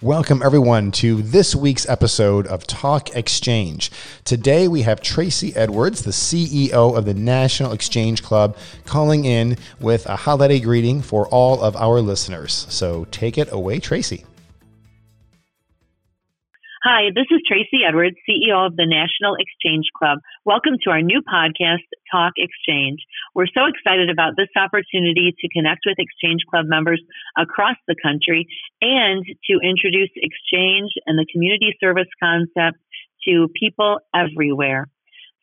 Welcome, everyone, to this week's episode of Talk Exchange. Today, we have Tracey Edwards, the CEO of the National Exchange Club, calling in with a holiday greeting for all of our listeners. So take it away, Tracey. Hi, this is Tracey Edwards, CEO of the National Exchange Club. Welcome to our new podcast, Talk Exchange. We're so excited about this opportunity to connect with Exchange Club members across the country and to introduce exchange and the community service concept to people everywhere.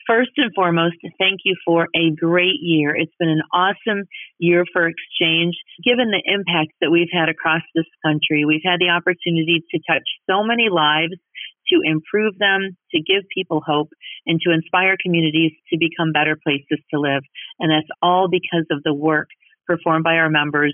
First and foremost, thank you for a great year. It's been an awesome year for exchange. Given the impact that we've had across this country, we've had the opportunity to touch so many lives, to improve them, to give people hope, and to inspire communities to become better places to live. And that's all because of the work performed by our members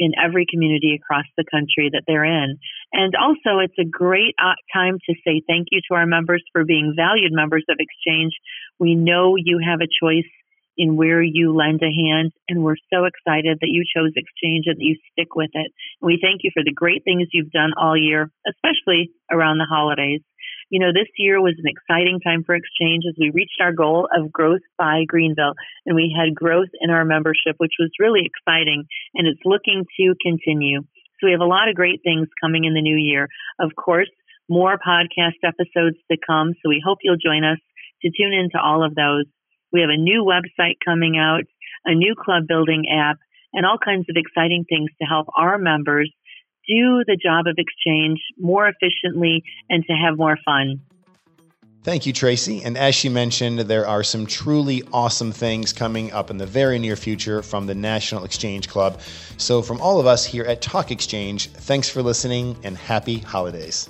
in every community across the country that they're in. And also, it's a great uh, time to say thank you to our members for being valued members of Exchange. We know you have a choice in where you lend a hand, and we're so excited that you chose Exchange and that you stick with it. And we thank you for the great things you've done all year, especially around the holidays. You know, this year was an exciting time for Exchange as we reached our goal of growth by Greenville and we had growth in our membership, which was really exciting and it's looking to continue. So we have a lot of great things coming in the new year. Of course, more podcast episodes to come. So we hope you'll join us to tune into all of those. We have a new website coming out, a new club building app, and all kinds of exciting things to help our members do the job of exchange more efficiently and to have more fun. Thank you, Tracey. And as she mentioned, there are some truly awesome things coming up in the very near future from the National Exchange Club. So, from all of us here at Talk Exchange, thanks for listening and happy holidays.